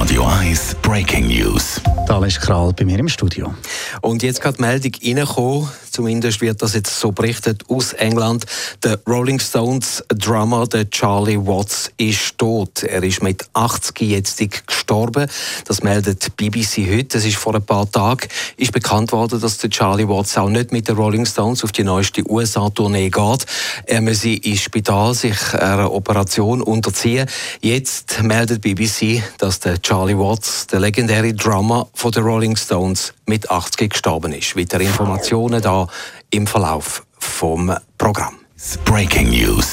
Radio 1 Breaking News. Da ist Kral bei mir im Studio. Und jetzt gerade die Meldung reingekommen, zumindest wird das jetzt so berichtet aus England. Der Rolling Stones Drummer, der Charlie Watts, ist tot. Er ist mit 80 jetzt gestorben. Das meldet BBC heute. Es ist vor ein paar Tagen ist bekannt worden, dass der Charlie Watts auch nicht mit den Rolling Stones auf die neueste USA-Tournee geht. Er muss ins Spital sich einer Operation unterziehen. Jetzt meldet BBC, dass der Charlie Watts, der legendäre Drummer von den Rolling Stones, mit 80 gestorben ist. Weitere Informationen da im Verlauf vom Programm. Breaking News.